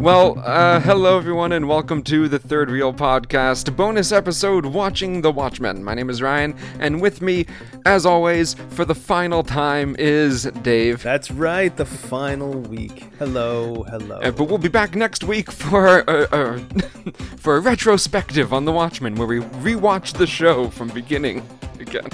Well, uh, hello everyone, and welcome to the Third Reel Podcast bonus episode, Watching the Watchmen. My name is Ryan, and with me, as always, for the final time is Dave. That's right, the final week. Hello, hello. Uh, but we'll be back next week for uh, uh, for a retrospective on the Watchmen, where we rewatch the show from beginning again.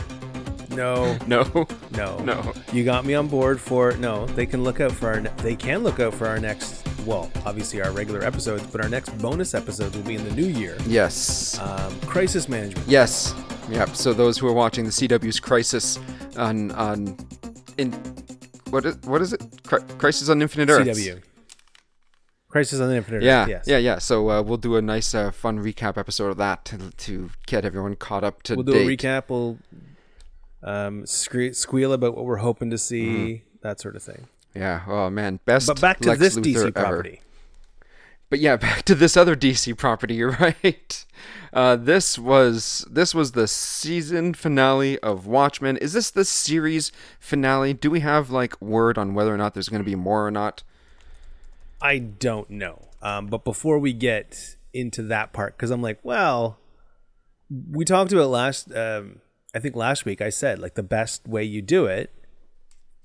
no, No, no, no. You got me on board for no. They can look out for our. Ne- they can look out for our next. Well, obviously our regular episodes, but our next bonus episodes will be in the new year. Yes, Um, crisis management. yes, yep. So those who are watching the CW's Crisis on on in what is what is it? Cri- Crisis on Infinite Earths. CW. Crisis on the Infinite. Earth, Yeah, Yes. yeah, yeah. So uh, we'll do a nice, uh, fun recap episode of that to, to get everyone caught up to We'll do date. a recap. We'll um, squeal about what we're hoping to see. Mm-hmm. That sort of thing. Yeah. Oh man, best. But back to Lex this Luthor DC ever. property. But yeah, back to this other DC property. You're right. Uh, this was this was the season finale of Watchmen. Is this the series finale? Do we have like word on whether or not there's going to be more or not? I don't know. Um, but before we get into that part, because I'm like, well, we talked about last. Um, I think last week I said like the best way you do it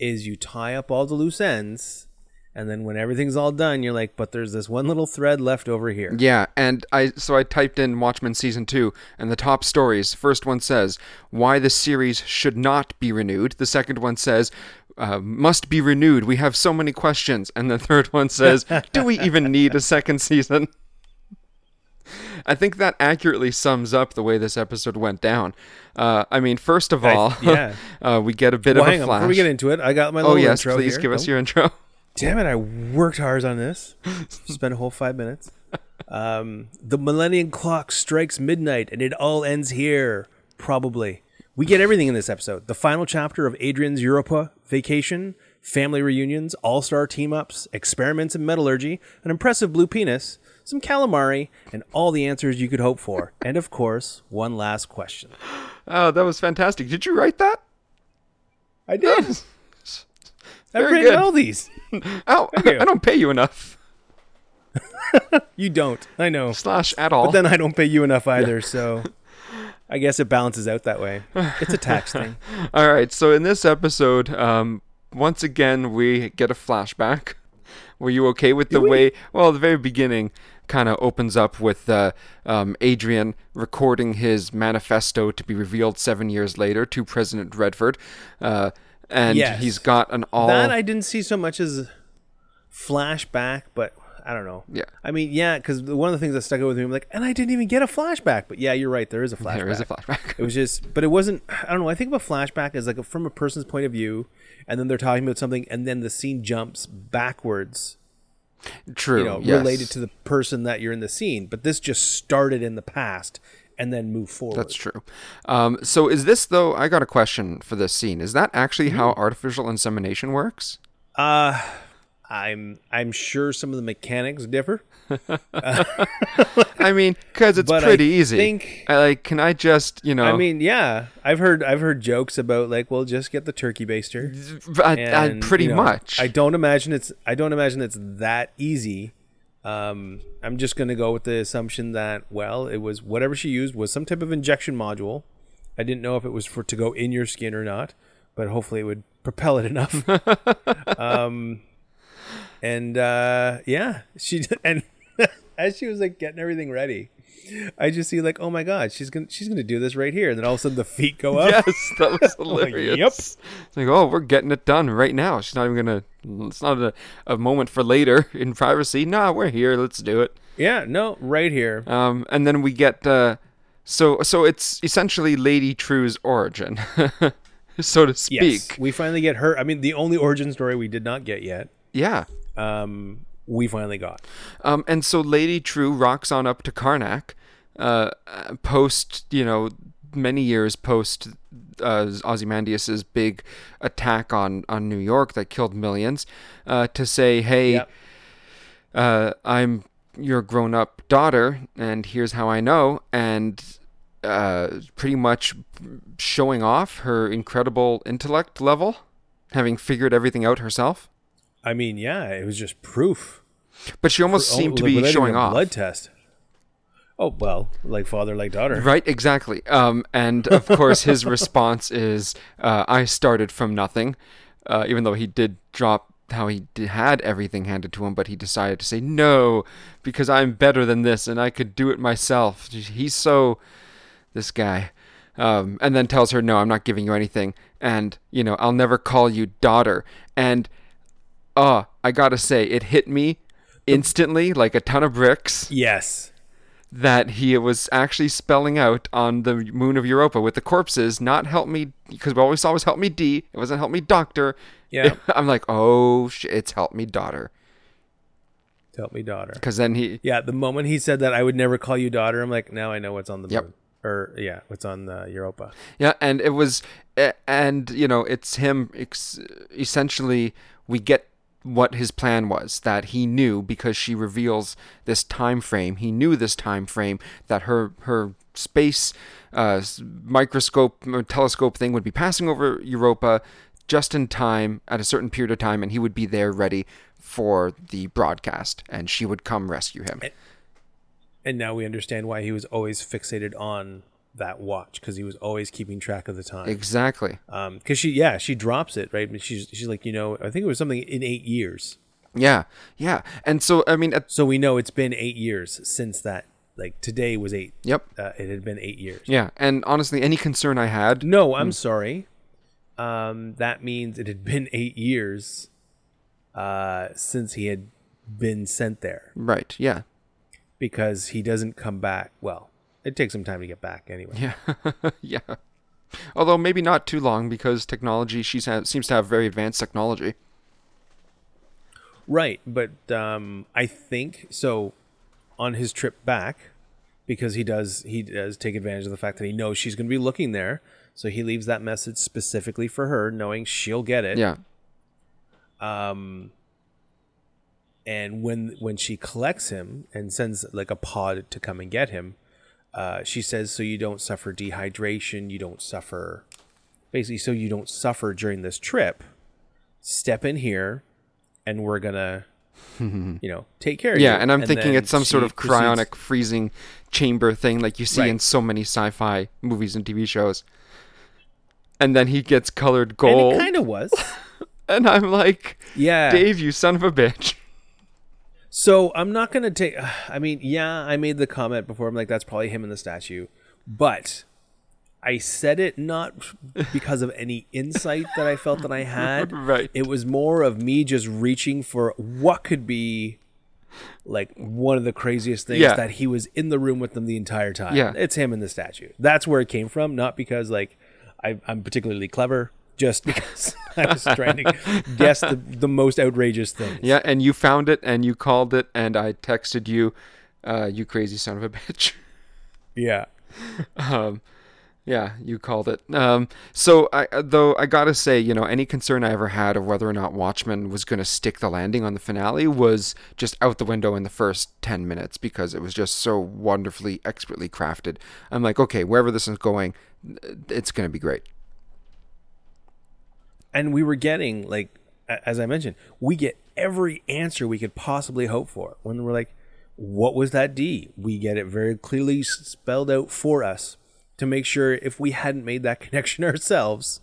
is you tie up all the loose ends, and then when everything's all done, you're like, but there's this one little thread left over here. Yeah, and I so I typed in Watchmen season two, and the top stories. First one says why the series should not be renewed. The second one says uh, must be renewed. We have so many questions, and the third one says do we even need a second season? I think that accurately sums up the way this episode went down. Uh, I mean, first of I- all, yeah. uh, we get a bit Well, of a on, flash. before we get into it, I got my little oh little yes, intro please here. give us Oh, your intro. Damn it! I worked hard on this. Spent a whole five minutes. Um, the Millennium Clock strikes midnight, and it all ends here. Probably. We get everything in this episode. The final chapter of Adrian's Europa vacation, family reunions, all-star team-ups, experiments in metallurgy, an impressive blue penis, some calamari, and all the answers you could hope for. And of course, one last question. Oh, that was fantastic. Did you write that? I did. I've Very written good. all these. Oh, you. I don't pay you enough. You don't. I know. Slash at all. But then I don't pay you enough either, so I guess it balances out that way. It's a tax thing. All right, so in this episode, um, once again we get a flashback. Were you okay with the way? Well, the very beginning kind of opens up with uh, um, Adrian recording his manifesto to be revealed seven years later to President Redford, uh, and Yes. he's got an all. That I didn't see so much as flashback, but I don't know. Yeah. I mean, yeah, because one of the things that stuck out with me, I'm like, and I didn't even get a flashback. But yeah, you're right. There is a flashback. there is a flashback. It was just, but it wasn't. I don't know. I think of a flashback as like a, from a person's point of view, and then they're talking about something, and then the scene jumps backwards True. you know, yes. related to the person that you're in the scene. But this just started in the past and then moved forward. That's true. Um, so is this though? I got a question for this scene. Is that actually how Mm-hmm. artificial insemination works? Uh I'm I'm sure some of the mechanics differ. I mean, because it's But I pretty easy. think- I, like, can I just, you know? I mean, yeah, I've heard I've heard jokes about like, well, just get the turkey baster. I, I, pretty you know, much. I don't imagine it's I don't imagine it's that easy. Um, I'm just gonna go with the assumption that well, it was whatever she used was some type of injection module. I didn't know if it was for to go in your skin or not, but hopefully it would propel it enough. um, and uh, yeah, she and as she was like getting everything ready, I just see like, oh my god, she's gonna she's gonna do this right here. And then all of a sudden the feet go up. yes, that was hilarious. Yep. It's like, oh, we're getting it done right now. She's not even gonna. It's not a, a moment for later in privacy. Nah, we're here. Let's do it. Yeah, no, right here. Um, and then we get. Uh, so so it's essentially Lady Trieu's origin, so to speak. Yes, we finally get her. I mean, the only origin story we did not get yet. Yeah. Um, we finally got. Um, and so Lady Trieu rocks on up to Karnak, uh, post, you know, many years post uh, Ozymandias's big attack on, on New York that killed millions, uh, to say, hey, Yep. uh, I'm your grown up daughter, and here's how I know, and uh, pretty much showing off her incredible intellect level, having figured everything out herself. I mean, yeah, it was just proof. But she almost seemed to be showing off. blood test. Oh well, like father, like daughter. Right, exactly. Um, and of course, his response is, uh, "I started from nothing," uh, even though he did drop how he did, had everything handed to him, but he decided to say no because I'm better than this and I could do it myself. He's so this guy, um, and then tells her, "No, I'm not giving you anything, and you know, I'll never call you daughter." And uh, I gotta say, it hit me instantly like a ton of bricks Yes. that he was actually spelling out on the moon of Europa with the corpses, not help me, because we always saw was help me D. It wasn't help me doctor. Yeah. I'm like, oh shit, it's help me daughter. Help me, daughter. Because then he, Yeah, the moment he said that I would never call you daughter, I'm like, now I know what's on the Yep. moon. Or yeah, what's on the Europa. yeah, and it was, and you know, it's him. Ex- essentially, we get what his plan was that he knew because she reveals this time frame. He knew this time frame that her her space uh, microscope uh, telescope thing would be passing over Europa just in time at a certain period of time, and he would be there ready for the broadcast, and she would come rescue him. And now we understand why he was always fixated on that watch because he was always keeping track of the time. Exactly. Um, because she, yeah, she drops it right. She's she's like, you know, I think it was something in eight years. Yeah, yeah. And so, I mean, at, So we know it's been eight years since that. Like today was eight. yep. Uh, it had been eight years. Yeah, and honestly, any concern I had, No, I'm sorry. Um, that means it had been eight years uh, since he had been sent there right? Yeah, because he doesn't come back. Well, it takes some time to get back anyway. yeah, yeah. Although maybe not too long because technology, she seems to have very advanced technology. Right, but um, I think so. On his trip back, because he does he does take advantage of the fact that he knows she's going to be looking there, so he leaves that message specifically for her, knowing she'll get it. Yeah, Um, and when when she collects him and sends like a pod to come and get him, uh, she says, "So you don't suffer dehydration, you don't suffer, basically, so you don't suffer during this trip. Step in here, and we're gonna, you know, take care of you." yeah. And I'm thinking it's some sort of proceeds- cryonic freezing chamber thing, like you see Right. in so many sci-fi movies and TV shows. And then he gets colored And gold, it kind of was, and I'm like, yeah. Dave, you son of a bitch. So I'm not gonna take. I mean, yeah, I made the comment before. I'm like, that's probably him in the statue, but I said it not because of any insight that I felt that I had. Right. It was more of me just reaching for what could be like one of the craziest things Yeah. that he was in the room with them the entire time. Yeah. It's him in the statue. That's where it came from, not because like I, I'm particularly clever. Just because I was trying to guess the, the most outrageous things. Yeah, and you found it, and you called it, and I texted you, uh, you crazy son of a bitch. Yeah. Um, yeah, you called it. Um, so I, uh, though I gotta say, you know, any concern I ever had of whether or not Watchmen was gonna stick the landing on the finale was just out the window in the first ten minutes because it was just so wonderfully, expertly crafted. I'm like, okay, wherever this is going, it's gonna be great. And we were getting like as i mentioned we get every answer we could possibly hope for when we're like what was that d we get it very clearly spelled out for us to make sure if we hadn't made that connection ourselves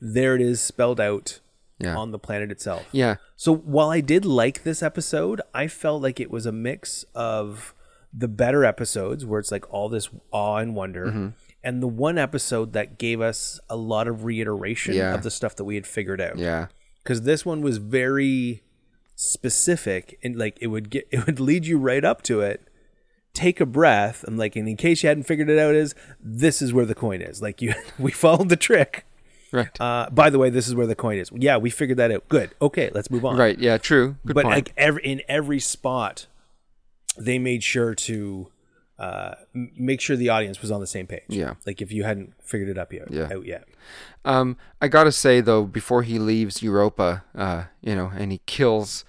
there it is spelled out Yeah. on the planet itself Yeah, so while I did like this episode, I felt like it was a mix of the better episodes where it's like all this awe and wonder, Mm-hmm. And the one episode that gave us a lot of reiteration Yeah. of the stuff that we had figured out. yeah, Because this one was very specific and like it would get it would lead you right up to it. Take a breath and like and in case you hadn't figured it out, is this is where the coin is. Like you we followed the trick. right, Uh, by the way, this is where the coin is. Yeah, we figured that out. Good. Okay, let's move on right. Yeah, true. Good but point. like every in every spot they made sure to uh make sure the audience was on the same page Yeah. like if you hadn't figured it up yet Yeah. out yet Um, I gotta say though, before he leaves Europa, uh, you know, and he kills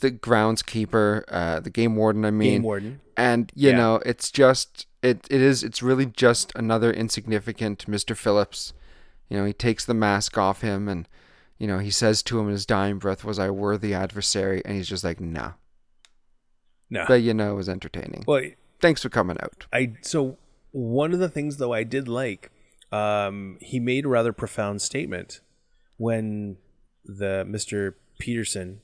the groundskeeper, uh, the game warden. I mean, game warden and you Yeah. know, it's just it. It is. It's really just another insignificant Mister Phillips. You know, he takes the mask off him, and you know, he says to him in his dying breath, "Was I worthy adversary?" And he's just like, "Nah, No. but you know, it was entertaining. Well, Thanks for coming out. I so one of the things though I did like, um, he made a rather profound statement when the Mister Peterson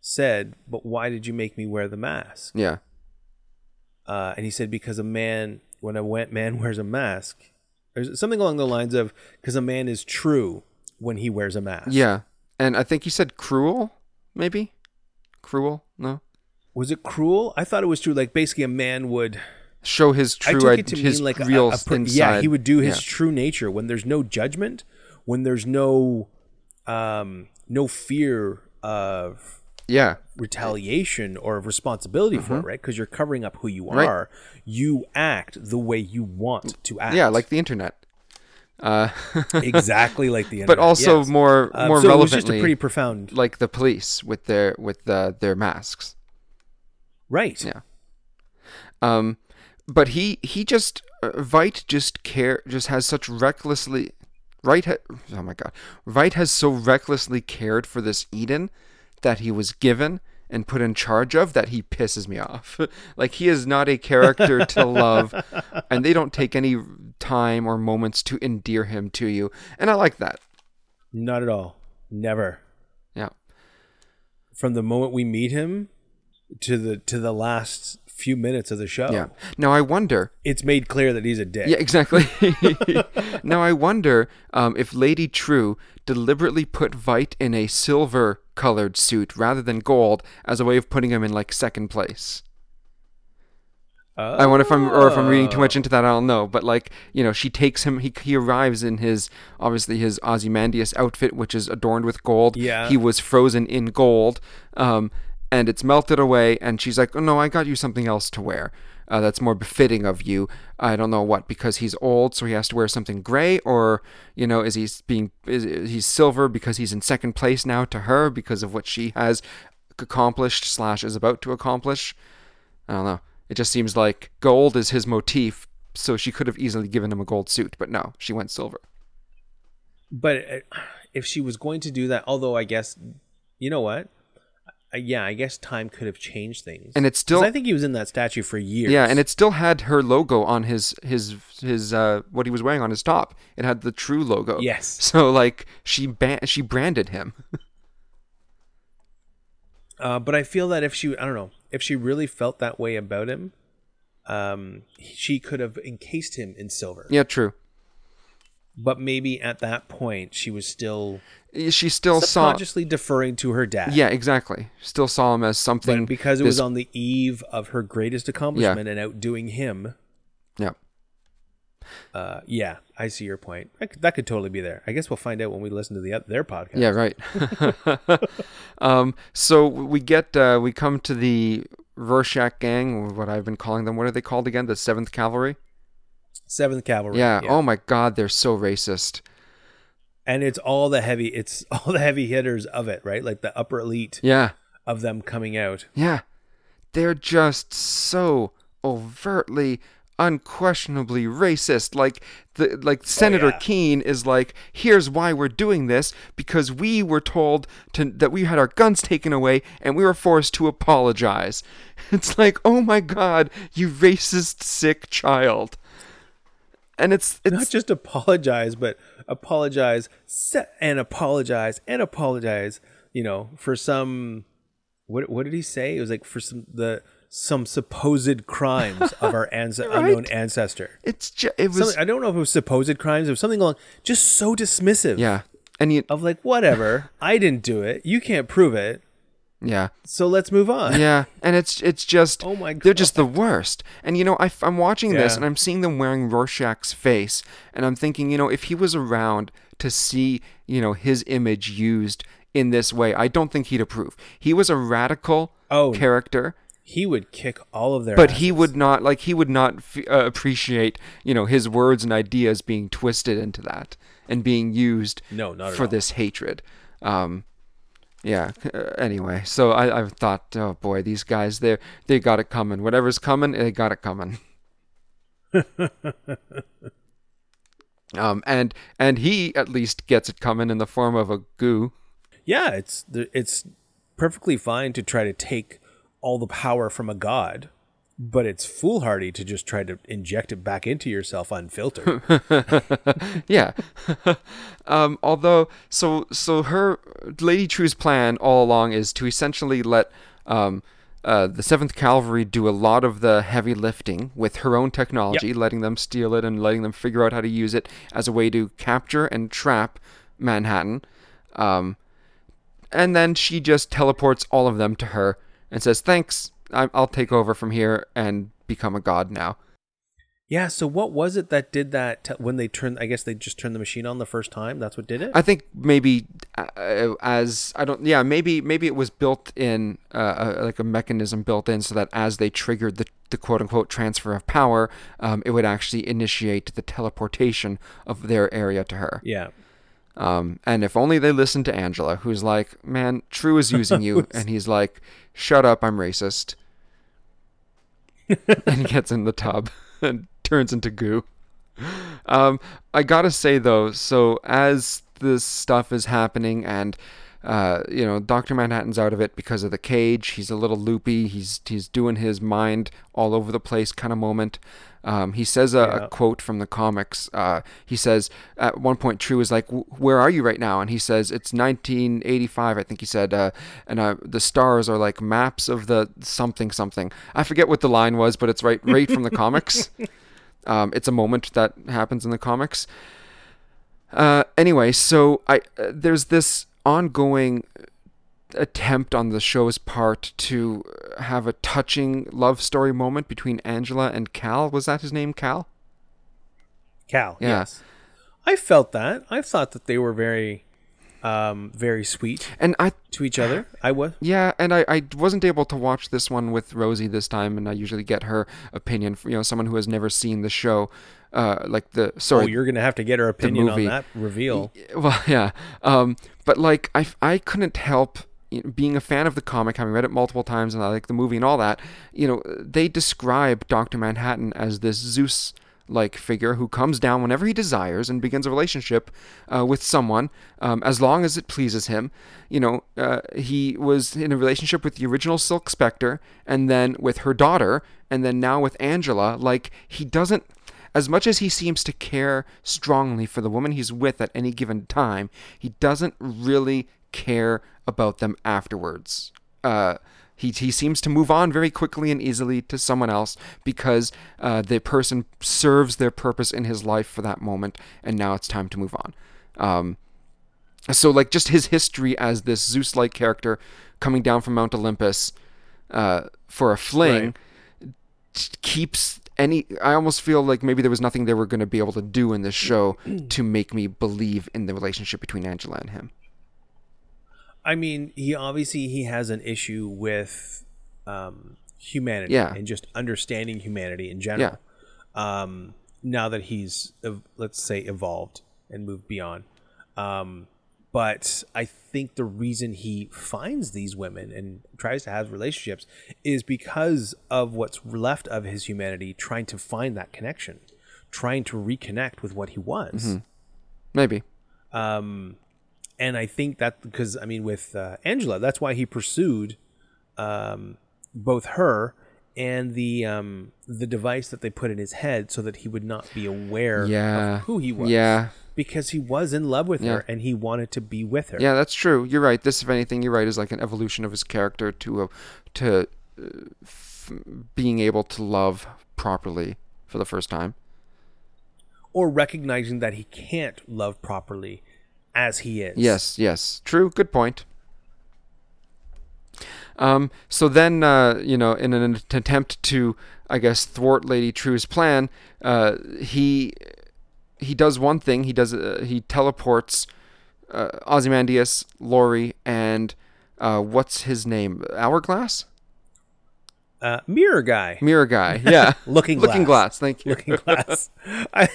said, "But why did you make me wear the mask?" Yeah, Uh, and he said, "Because a man, when a man wears a mask, there's something along the lines of because a man is true when he wears a mask." yeah, and I think he said cruel, maybe cruel. No, Was it cruel? I thought it was true. Like basically, a man would. show his I true took id- it to his mean like real a, per- inside. yeah, he would do his Yeah. true nature when there's no judgment, when there's no um no fear of Yeah, retaliation or of responsibility for Mm-hmm. it, right? Because you're covering up who you Right. are. You act the way you want to act. yeah, like the internet. Uh, exactly like the internet. but also yes. more Um, more so it was just a relevantly, pretty profound like the police with their with uh, their masks. Right. Yeah. Um, but he he just uh, Veidt just care just has such recklessly, right? Ha- oh my god, Veidt has so recklessly cared for this Eden that he was given and put in charge of that he pisses me off. like he is not a character to love, and they don't take any time or moments to endear him to you, and I like that. Not at all. Never. Yeah. From the moment we meet him to the to the last few minutes of the show. Yeah. Now I wonder It's made clear that he's a dick. Yeah, exactly. now I wonder um, if Lady Trieu deliberately put Veidt in a silver colored suit rather than gold as a way of putting him in like second place. I wonder if I'm or if I'm reading too much into that. I don't know, but like you know, she takes him. He he arrives in his obviously his Ozymandias outfit, which is adorned with gold. Yeah. he was frozen in gold, um, and it's melted away. And she's like, "Oh no, I got you something else to wear." Uh, that's more befitting of you. I don't know what because he's old, so he has to wear something gray, or you know, is he being is is he's silver because he's in second place now to her because of what she has accomplished slash is about to accomplish. I don't know. It just seems like gold is his motif, so she could have easily given him a gold suit, but no, she went silver. But uh, if she was going to do that, although I guess, you know what? Yeah, I guess time could have changed things. And it still I think he was in that statue for years. yeah, and it still had her logo on his his his uh what he was wearing on his top. It had the Trieu logo. Yes. So like she ban- she branded him. Uh, but I feel that if she, I don't know, if she really felt that way about him, um, she could have encased him in silver. yeah, true. But maybe at that point, she was still She still saw subconsciously deferring to her dad. Yeah, exactly. Still saw him as something But because it was on the eve of her greatest accomplishment and outdoing him, Yeah. uh, yeah, I see your point. That could, that could totally be there. I guess we'll find out when we listen to the their podcast. Yeah, right. um, so we get uh, we come to the Rorschach gang, what I've been calling them. What are they called again? The Seventh Cavalry. Seventh Cavalry. Yeah. Oh my God, they're so racist. And it's all the heavy, it's all the heavy hitters of it, right? Like the upper elite Yeah. of them coming out. Yeah. They're just so overtly unquestionably racist like the like oh, Senator yeah. Keene is like here's why we're doing this because we were told to that we had our guns taken away and we were forced to apologize it's like oh my god you racist sick child and it's it's Not just apologize, but apologize and apologize and apologize. You know, for some, what what did he say? It was like for some the some supposed crimes of our ans- unknown ancestor. it's ju- it was Something, I don't know if it was supposed crimes. It was something along just so dismissive. yeah and you Of like whatever, I didn't do it. You can't prove it. Yeah So let's move on. Yeah, and it's it's just Oh my God. they're just the worst. And you know, I, am watching this and I'm seeing them wearing Rorschach's face, and I'm thinking, you know, if he was around to see, you know, his image used in this way, I don't think he'd approve. He was a radical Oh. character, He would kick all of their. but he would not like he would not f- uh, appreciate, you know, his words and ideas being twisted into that and being used No, not for this hatred. Um, yeah. uh, Anyway, so I, I thought, oh boy, these guys, they they got it coming. Whatever's coming, they got it coming. um, and and he at least gets it coming in the form of a goo. Yeah, it's it's perfectly fine to try to take all the power from a god, but it's foolhardy to just try to inject it back into yourself unfiltered. yeah. um, although, so so her Lady Trieu's plan all along is to essentially let um, uh, the Seventh Cavalry do a lot of the heavy lifting with her own technology, Yep. letting them steal it and letting them figure out how to use it as a way to capture and trap Manhattan. Um, and then she just teleports all of them to her and says, "Thanks, I'll take over from here and become a god now." yeah. So what was it that did that t- when they turned? I guess they just turned the machine on the first time. That's what did it. I think maybe uh, as I don't yeah maybe maybe it was built in uh, uh, like a mechanism built in so that as they triggered the, the quote unquote transfer of power um, it would actually initiate the teleportation of their area to her yeah. um, and if only they listened to Angela who's like man Trieu is using you and he's like shut up I'm racist and gets in the tub and turns into goo um, I gotta say though, so as this stuff is happening and uh, you know, Doctor Manhattan's out of it because of the cage. He's a little loopy. He's he's doing his mind all over the place kind of moment. Um, he says a, Yeah. a quote from the comics. Uh, he says at one point, Trieu is like, "Where are you right now?" And he says, "It's 1985." I think he said, uh, and uh, the stars are like maps of the something something. I forget what the line was, but it's right right from the comics. Um, it's a moment that happens in the comics. Uh, anyway, so I uh, there's this ongoing attempt on the show's part to have a touching love story moment between Angela and Cal. Was that his name, Cal? Cal. Yeah. Yes. I felt that. I thought that they were very, um, very sweet And I to each other. I was. Yeah, and I, I wasn't able to watch this one with Rosie this time, and I usually get her opinion. From, you know, someone who has never seen the show, uh, like the Oh, you're gonna have to get her opinion on that reveal. well, yeah. Um, but like I, I couldn't help being a fan of the comic, having read it multiple times, and I like the movie and all that. You know, they describe Doctor Manhattan as this Zeus. Like figure who comes down whenever he desires and begins a relationship uh, with someone, um, as long as it pleases him. You know, uh, he was in a relationship with the original Silk Spectre, and then with her daughter, and then now with Angela. Like he doesn't as much as he seems to care strongly for the woman he's with at any given time, he doesn't really care about them afterwards. Uh, he, he seems to move on very quickly and easily to someone else because uh, the person serves their purpose in his life for that moment, and now it's time to move on. Um, so, like, just his history as this Zeus like character coming down from Mount Olympus uh, for a fling keeps any i almost feel like maybe there was nothing they were going to be able to do in this show to make me believe in the relationship between angela and him I mean, he obviously he has an issue with um, humanity Yeah. and just understanding humanity in general. Um, now that he's let's say evolved and moved beyond, um, but I think the reason he finds these women and tries to have relationships is because of what's left of his humanity, trying to find that connection, trying to reconnect with what he was. maybe Um, and I think that because I mean, with uh, Angela, that's why he pursued um, both her and the um, the device that they put in his head, so that he would not be aware yeah of who he was. yeah because he was in love with Yeah. her and he wanted to be with her. yeah that's true you're right this if anything you're right is like an evolution of his character to a, to uh, f- being able to love properly for the first time Or recognizing that he can't love properly as he is. Yes, yes, true. Good point. Um, so then, uh, you know, in an attempt to, I guess, thwart Lady Trieu's plan, uh, he he does one thing. He does uh, he teleports uh, Ozymandias, Laurie, and uh, what's his name? Hourglass, Uh, mirror guy. mirror guy. Yeah, Looking looking glass. glass. Thank you. looking glass. I,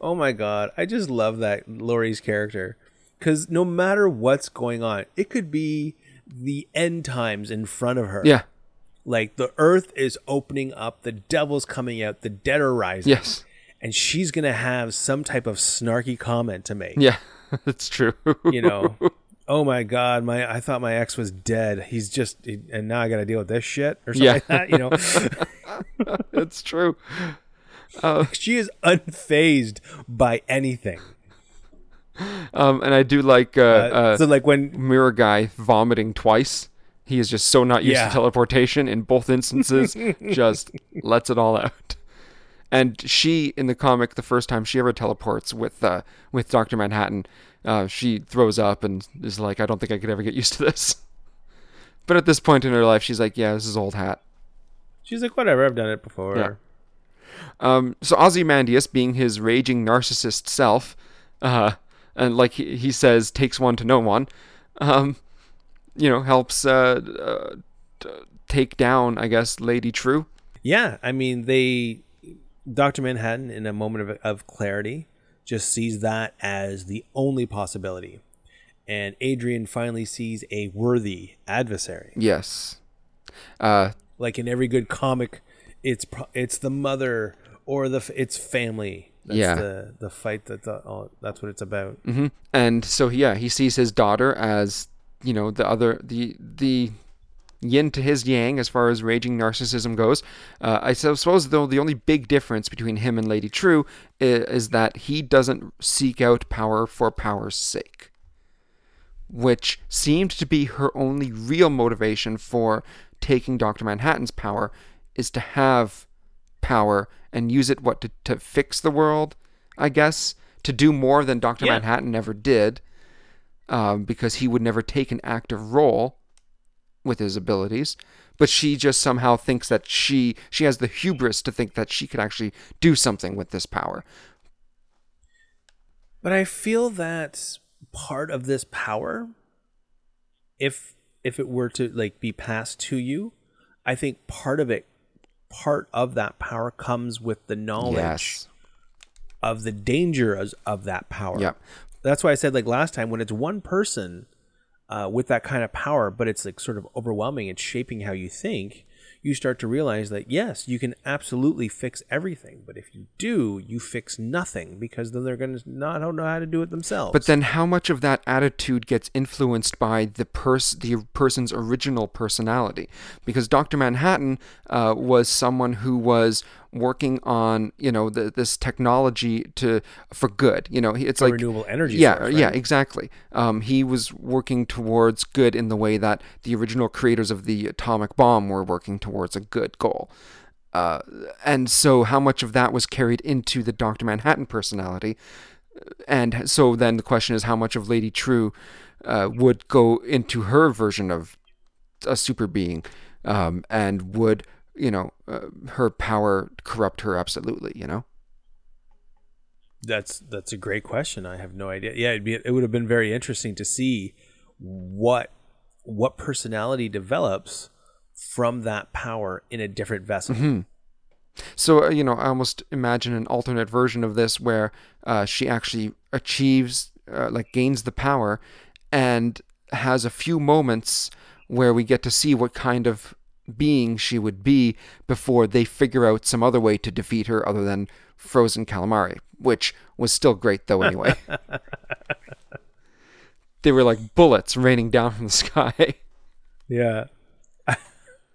oh my god, I just love that Laurie's character because no matter what's going on, it could be the end times in front of her. Yeah. like the earth is opening up, the devil's coming out, the dead are rising. Yes. and she's gonna have some type of snarky comment to make. Yeah. that's true. You know, oh my god, my I thought my ex was dead. He's just and now I got to deal with this shit or something Yeah. like that. You know, it's true. she is unfazed by anything. Um, and I do like uh, Uh, uh, so like when mirror guy vomiting twice. He is just so not used Yeah. to teleportation in both instances. just lets it all out. And she, in the comic, the first time she ever teleports with uh, with Doctor Manhattan, uh, she throws up and is like, "I don't think I could ever get used to this." But at this point in her life, she's like, "Yeah, this is old hat." she's like, whatever, I've done it before. Yeah. Um, so Ozymandias, being his raging narcissist self, uh, and like he, he says, takes one to know one, um, you know, helps uh, uh, take down, I guess, Lady Trieu. Yeah, I mean, they Doctor Manhattan, in a moment of, of clarity, just sees that as the only possibility, and Adrian finally sees a worthy adversary. Yes. Uh, Like in every good comic, it's pro- it's the mother or the f- it's family. That's Yeah. the the fight that the, oh, that's what it's about. mhm. And so, yeah, he sees his daughter as, you know, the other, the, the, yin to his yang as far as raging narcissism goes. Uh, I suppose, though, the only big difference between him and Lady Trieu is, is that he doesn't seek out power for power's sake, which seemed to be her only real motivation for taking Dr. Manhattan's power is to have power and use it what to, to fix the world, I guess, to do more than Dr. Yeah. Manhattan ever did. Um, because he would never take an active role with his abilities but she just somehow thinks that she she has the hubris to think that she could actually do something with this power But I feel that part of this power, if if it were to like be passed to you, I think part of it, part of that power comes with the knowledge yes of the dangers of that power. Yep. That's why I said like last time when it's one person uh, with that kind of power, but it's like sort of overwhelming. It's shaping how you think. You start to realize that yes, you can absolutely fix everything, but if you do, you fix nothing because then they're going to not know how to do it themselves. but then how much of that attitude gets influenced by the pers- the person's original personality because dr manhattan uh, was someone who was working on you know the, this technology to for good you know it's A like renewable energy yeah source, yeah exactly. Um, he was working towards good in the way that the original creators of the atomic bomb were working towards a good goal. Uh, and so how much of that was carried into the dr manhattan personality and so then the question is how much of lady Trieu uh, would go into her version of a super being um, and would you know uh, her power corrupt her absolutely you know That's that's a great question. I have no idea. Yeah, it'd be, it would have been very interesting to see what what personality develops from that power in a different vessel. So, uh, you know, I almost imagine an alternate version of this where uh, she actually achieves, uh, like, gains the power and has a few moments where we get to see what kind of being she would be before they figure out some other way to defeat her other than frozen calamari, which was still great, though, anyway. they were like bullets raining down from the sky. Yeah.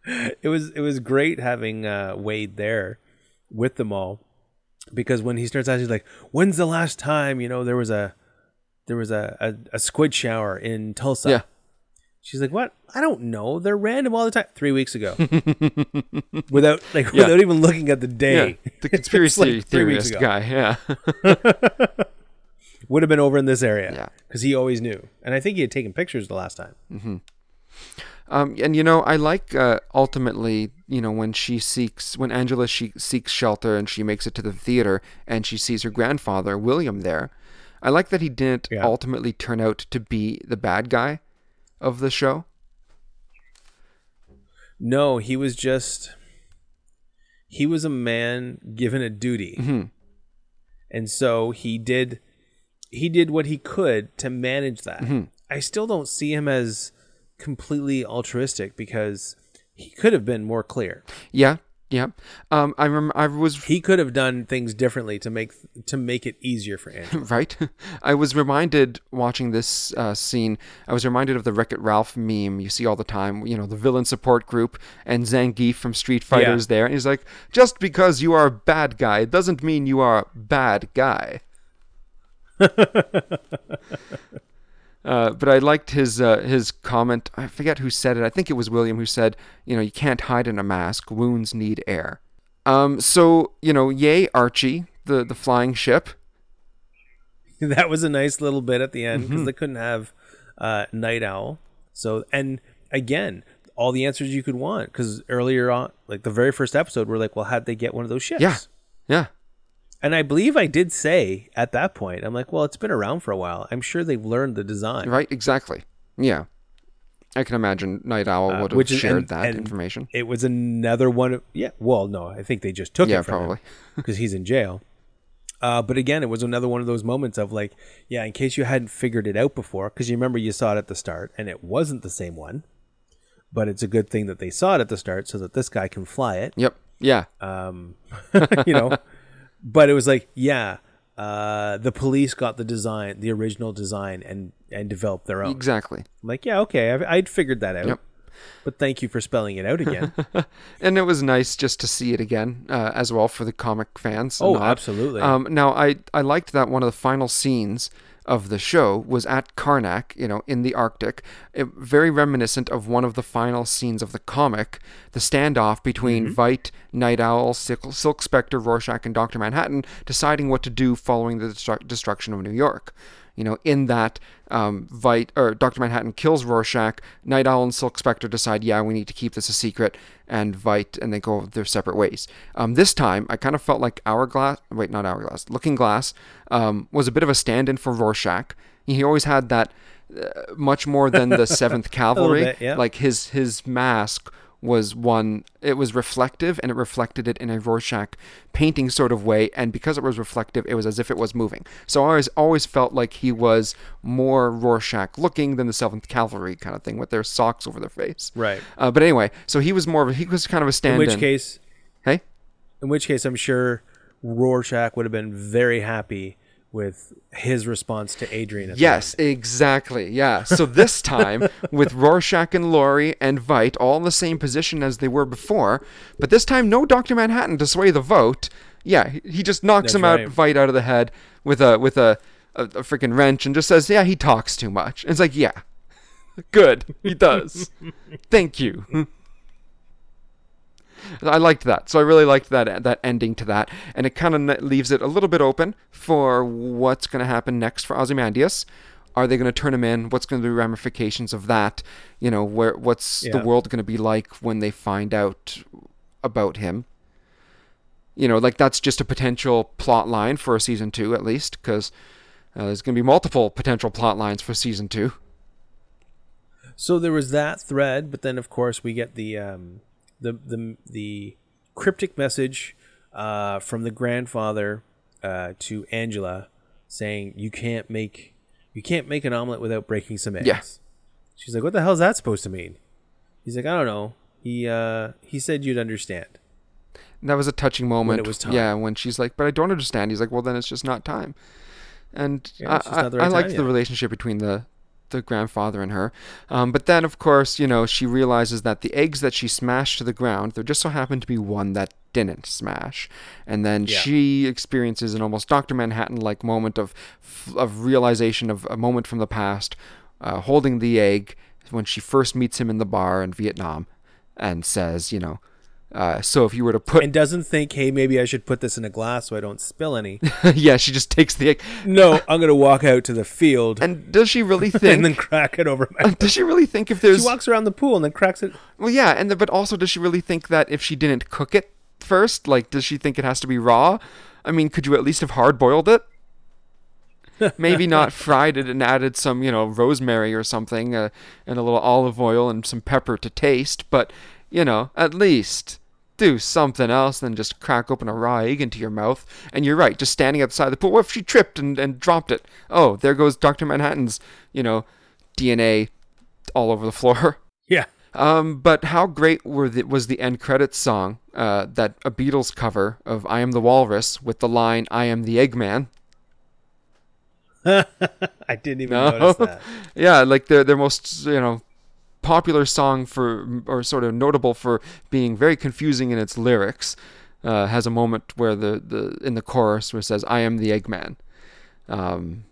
it was it was great having uh, Wade there with them all because when he starts asking like when's the last time you know there was a there was a, a, a squid shower in Tulsa. Yeah. She's like, "What? I don't know. They're random all the time." 3 weeks ago. without like Yeah. without even looking at the day. Yeah, the conspiracy like three weeks theorist ago. guy, yeah. Would have been over in this area. Yeah. Cuz he always knew. And I think he had taken pictures the last time. Um, and you know, I like uh, ultimately, you know, when she seeks, when Angela she seeks shelter and she makes it to the theater and she sees her grandfather William there. I like that he didn't Yeah. ultimately turn out to be the bad guy of the show. No, he was just he was a man given a duty. Mm-hmm. And so he did he did what he could to manage that. Mm-hmm. I still don't see him as completely altruistic because he could have been more clear. Yeah, Yeah. Um, I rem- I was He could have done things differently to make to make it easier for Angela. right. I was reminded watching this uh, scene. I was reminded of the Wreck It Ralph meme you see all the time. You know, the villain support group and Zangief from Street Fighter's there, and he's like, "Just because you are a bad guy it doesn't mean you are a bad guy." Uh, but I liked his uh, his comment. I forget who said it. I think it was William who said, "You know, you can't hide in a mask. Wounds need air." Um, so you know, yay Archie, the the flying ship. that was a nice little bit at the end because Mm-hmm. they couldn't have uh, Night Owl. So and again, all the answers you could want because earlier on, like the very first episode, we're like, well, how'd they get one of those ships? Yeah, yeah, And I believe I did say at that point, I'm like, well, it's been around for a while. I'm sure they've learned the design. right, exactly. Yeah, I can imagine Night Owl would have Uh, which is- shared and- that and information. It was another one of yeah. Well, no, I think they just took Yeah, it from probably. because he's in jail. Uh, but again, it was another one of those moments of like, yeah, in case you hadn't figured it out before, because you remember you saw it at the start and it wasn't the same one. But it's a good thing that they saw it at the start so that this guy can fly it. Yep. Yeah. Um, you know, but it was like, yeah, uh, the police got the design, the original design, and and developed their own. exactly. I'm like, yeah, okay, I've, I'd figured that out. Yep. But thank you for spelling it out again. And it was nice just to see it again uh, as well for the comic fans. Oh, absolutely. Um, now, I, I liked that one of the final scenes of the show was at Karnak, you know, in the Arctic. It, very reminiscent of one of the final scenes of the comic, the standoff between mm-hmm. Veidt, Night Owl, Silk, Silk Spectre, Rorschach, and Dr. Manhattan deciding what to do following the destru- destruction of New York. You know, in that um, Veidt or Dr. Manhattan kills Rorschach, Night Owl and Silk Spectre decide, yeah, we need to keep this a secret, and Veidt and they go their separate ways. Um, this time, I kind of felt like Hourglass, wait, not Hourglass, Looking Glass um, was a bit of a stand-in for Rorschach. He always had that uh, much more than the Seventh Cavalry. bit, yeah. Like his his mask was one it was reflective and it reflected it in a Rorschach painting sort of way and because it was reflective it was as if it was moving. So I always always felt like he was more Rorschach looking than the 7th Cavalry kind of thing with their socks over their face. right. Uh, but anyway, so he was more of a, he was kind of a In stand-in. which case, hey? in which case, I'm sure Rorschach would have been very happy with his response to Adrian. At Yes, exactly. Yeah. So this time with Rorschach and Laurie and Veidt all in the same position as they were before, but this time no Doctor Manhattan to sway the vote. Yeah, he- just knocks That's him out, right. Veidt out of the head with a with a a, a freaking wrench and just says, "Yeah, he talks too much." And it's like, yeah, good, he does. Thank you. I liked that. So I really liked that that ending to that, and it kind of leaves it a little bit open for what's going to happen next for Ozymandias. Are they going to turn him in? What's going to be the ramifications of that? You know, where what's the world going to be like when they find out about him? You know, like that's just a potential plot line for a season two, at least, because uh, there's going to be multiple potential plot lines for season two. So there was that thread, but then of course we get the um, the the the cryptic message uh, from the grandfather uh, to Angela saying you can't make you can't make an omelet without breaking some eggs. Yeah. She's like, "What the hell is that supposed to mean?" He's like, "I don't know." He uh, he said you'd understand. That was a touching moment. it was time. Yeah, when she's like, "But I don't understand." He's like, "Well, then it's just not time." And Yeah, I, I, I right liked time the relationship between the the grandfather and her. Um, but then, of course, you know, she realizes that the eggs that she smashed to the ground, there just so happened to be one that didn't smash. And then Yeah. she experiences an almost Doctor Manhattan like moment of of realization of a moment from the past, uh, holding the egg when she first meets him in the bar in Vietnam, and says, you know. Uh, so if you were to put And doesn't think, "Hey, maybe I should put this in a glass so I don't spill any." yeah, she just takes the egg. no, I'm gonna walk out to the field and, And does she really think? and then crack it over my. does she really think if there's? She walks around the pool and then cracks it. Well, yeah, and the, but also does she really think that if she didn't cook it first, like, does she think it has to be raw? I mean, could you at least have hard boiled it? Maybe not fried it and added some, you know, rosemary or something, uh, and a little olive oil and some pepper to taste. But you know, at least do something else than just crack open a raw egg into your mouth. And you're right, just standing outside the pool. What if she tripped and, and dropped it? Oh, there goes Dr. Manhattan's, you know, DNA all over the floor. Yeah. Um, but how great were the, was the end credits song? Uh, that a Beatles cover of "I Am the Walrus" with the line "I am the Eggman." I didn't even No. notice that. yeah, like their their most you know popular song for or sort of notable for being very confusing in its lyrics. Uh, has a moment where the, the in the chorus where it says "I am the Eggman," um,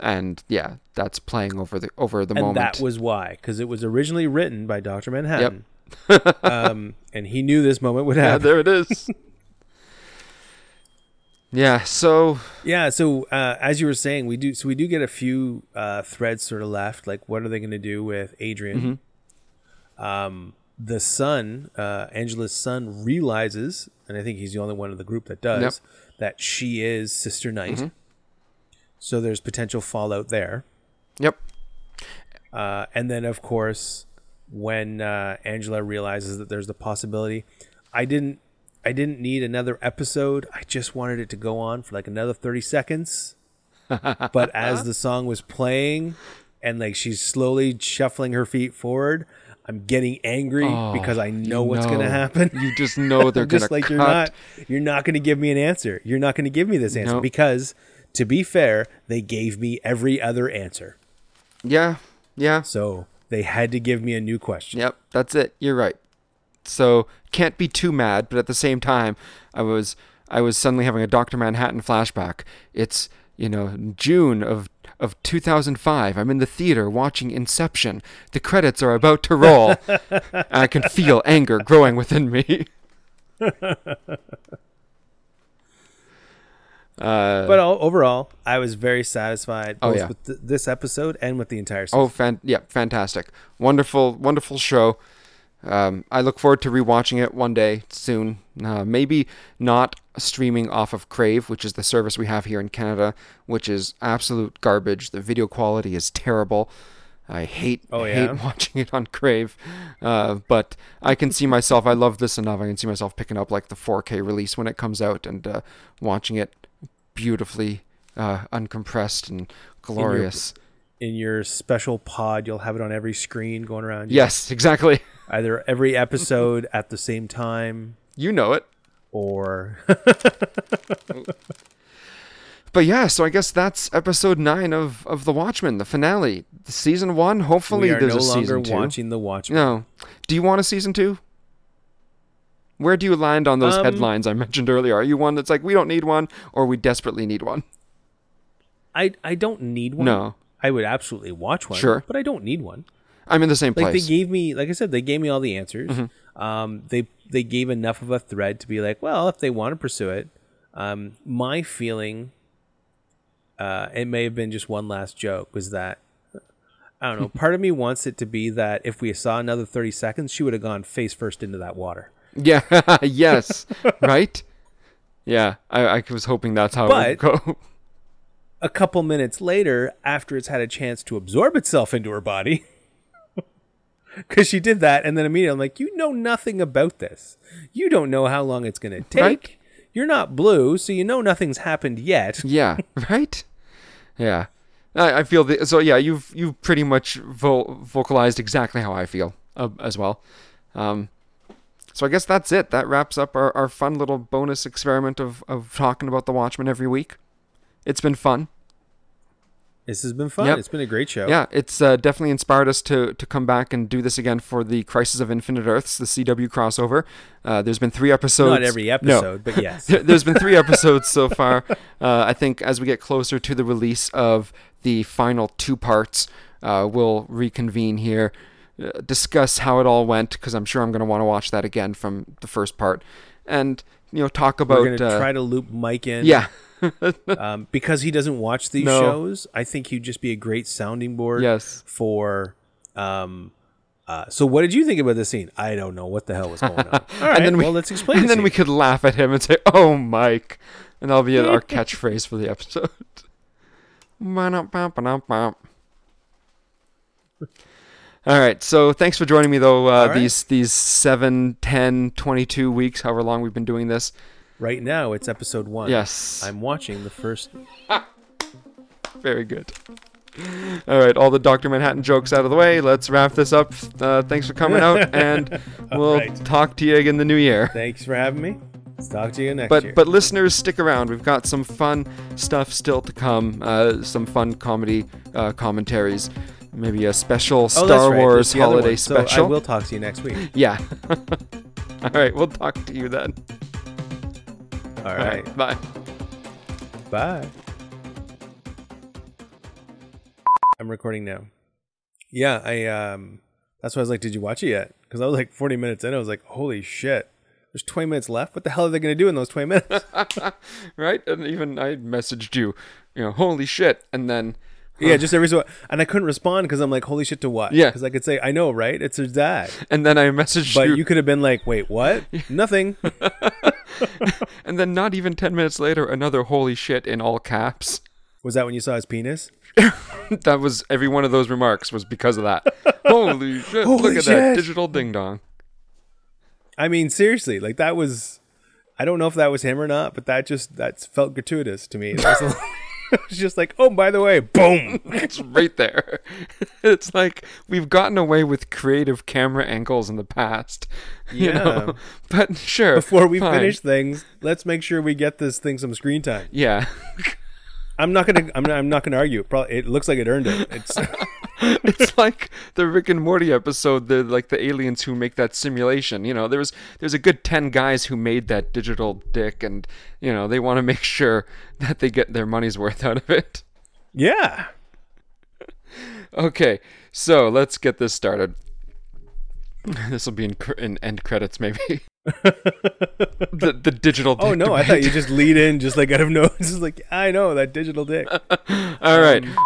and yeah, that's playing over the over the And moment. that was why, because it was originally written by Doctor Manhattan. um, and he knew this moment would yeah, happen. there it is. yeah, so Yeah. So uh, as you were saying, we do. So we do get a few uh, threads sort of left. Like, what are they going to do with Adrian? Um, the son, uh, Angela's son, realizes, and I think he's the only one in the group that does, Yep. that she is Sister Night. Mm-hmm. So there's potential fallout there. yep, Uh, and then, of course, when uh, Angela realizes that there's the possibility, I didn't, I didn't need another episode. I just wanted it to go on for like another thirty seconds. but as the song was playing, and like she's slowly shuffling her feet forward, I'm getting angry oh, because I know what's going to happen. you just know they're gonna just like cut. you're not, you're not going to give me an answer. You're not going to give me this answer Nope. because, to be fair, they gave me every other answer. Yeah, yeah, So they had to give me a new question. Yep, that's it. You're right. So can't be too mad, but at the same time, I was I was suddenly having a Doctor Manhattan flashback. It's you know June of of 2005. I'm in the theater watching Inception. The credits are about to roll. and I can feel anger growing within me. uh, But overall, I was very satisfied Oh, yeah. with th- this episode and with the entire season. Oh, fan- yeah, fantastic. Wonderful, wonderful show. Um, I look forward to rewatching it one day soon. Uh, maybe not streaming off of Crave, which is the service we have here in Canada, which is absolute garbage. The video quality is terrible. I hate Oh, hate watching it on Crave, uh, but I can see myself. I love this enough. I can see myself picking up like the 4K release when it comes out and uh, watching it beautifully uh, uncompressed and glorious. In your special pod, you'll have it on every screen going around. you. Yes, exactly. Either every episode at the same time You know it. or. But yeah, so I guess that's episode nine of, of The Watchmen, the finale. The season one, hopefully there's no a longer season two. watching The Watchmen. No. Do you want a season two? Where do you land on those Um, headlines I mentioned earlier? Are you one that's like, we don't need one, or we desperately need one? I, I don't need one. No. I would absolutely watch one. Sure. But I don't need one. I'm in the same Like place. Mm-hmm. they gave me, like I said, they gave me all the answers. Um, they they gave enough of a thread to be like, well, if they want to pursue it, um, my feeling, uh, it may have been just one last joke, was that I don't know. part of me wants it to be that if we saw another thirty seconds, she would have gone face first into that water. yeah, yes, right? Yeah, I, I was hoping that's how it would go. A couple minutes later, after it's had a chance to absorb itself into her body. Because she did that, and then immediately I'm like, you know nothing about this. You don't know how long it's going to take. Right. You're not blue, so you know nothing's happened yet. yeah, right? Yeah. I, I feel the, so. Yeah, you've you've pretty much vo- vocalized exactly how I feel uh, as well. Um, so I guess that's it. That wraps up our, our fun little bonus experiment of, of talking about the Watchmen every week. It's been fun. This has been fun. Yep. It's been a great show. Yeah, it's uh, definitely inspired us to to come back and do this again for the Crisis of Infinite Earths, the CW crossover. Uh, there's been three episodes. Not every episode, No. but yes. There- There's been three episodes so far. Uh, I think as we get closer to the release of the final two parts, uh, we'll reconvene here, uh, discuss how it all went, because I'm sure I'm going to want to watch that again from the first part, and you know talk about. We're going to uh, try to loop Mike in. yeah, Um, because he doesn't watch these No. shows, I think he'd just be a great sounding board Yes. for. Um, uh, so, what did you think about this scene? I don't know what the hell was going on. All right, and then we, well, let's explain. And the then we could laugh at him and say, "Oh, Mike," and that'll be our catchphrase for the episode. All right, so thanks for joining me though uh, right. these these 7, 10, 22 weeks, however long we've been doing this. Right now it's episode one. Yes. I'm watching the first. Very good. All right, all the Dr. Manhattan jokes out of the way. Let's wrap this up. Uh, thanks for coming out, and we'll right. talk to you again in the new year. Thanks for having me. Let's talk to you next But year. but listeners, stick around. We've got some fun stuff still to come. Uh, some fun comedy uh, commentaries. Maybe a special oh, Star right. Wars There's the other holiday. So special. I will talk to you next week. Yeah. all right, we'll talk to you then. All right. bye. Bye. I'm recording now. Yeah, I um that's why I was like, did you watch it yet? Because I was like 40 minutes in, I was like, holy shit. There's 20 minutes left. What the hell are they gonna do in those 20 minutes? Right, and even I messaged you, you know, holy shit, and then yeah, just every so and I couldn't respond because I'm like, holy shit to what? Yeah. Because I could say, I know, right? It's dad. and then I messaged But you, you could have been like, wait, what? Nothing. and then not even ten minutes later, another holy shit in all caps. Was that when you saw his penis? that was every one of those remarks was because of that. Holy shit! Holy look at that digital ding dong. I mean, seriously, like that was. I don't know if that was him or not, but that just that felt gratuitous to me. Was, just like, oh, by the way, boom. It's right there. It's like we've gotten away with creative camera angles in the past. You Yeah. know? But sure. Before we fine. finish things, let's make sure we get this thing some screen time. Yeah. I'm not gonna. I'm not, I'm not gonna argue. Probably, it looks like it earned it. It's it's like the Rick and Morty episode, the like the aliens who make that simulation. You know, there was there's a good ten guys who made that digital dick, and you know they want to make sure that they get their money's worth out of it. yeah. Okay, so let's get this started. This will be in, cr- in end credits, maybe. the the digital. Oh, dick Oh no, I thought you just lead in just like out of nowhere. Just like I know that digital dick. All right. Um,